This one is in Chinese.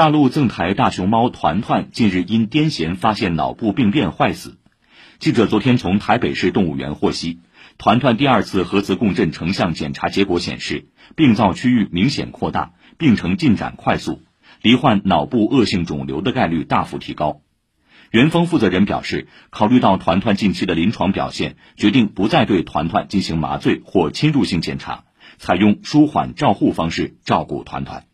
大陆赠台大熊猫团团近日因癫痫发现脑部病变坏死，记者昨天从台北市动物园获悉，团团第二次核磁共振成像检查结果显示病灶区域明显扩大，病程进展快速，罹患脑部恶性肿瘤的概率大幅提高。元丰负责人表示，考虑到团团近期的临床表现，决定不再对团团进行麻醉或侵入性检查，采用舒缓照护方式照顾团团。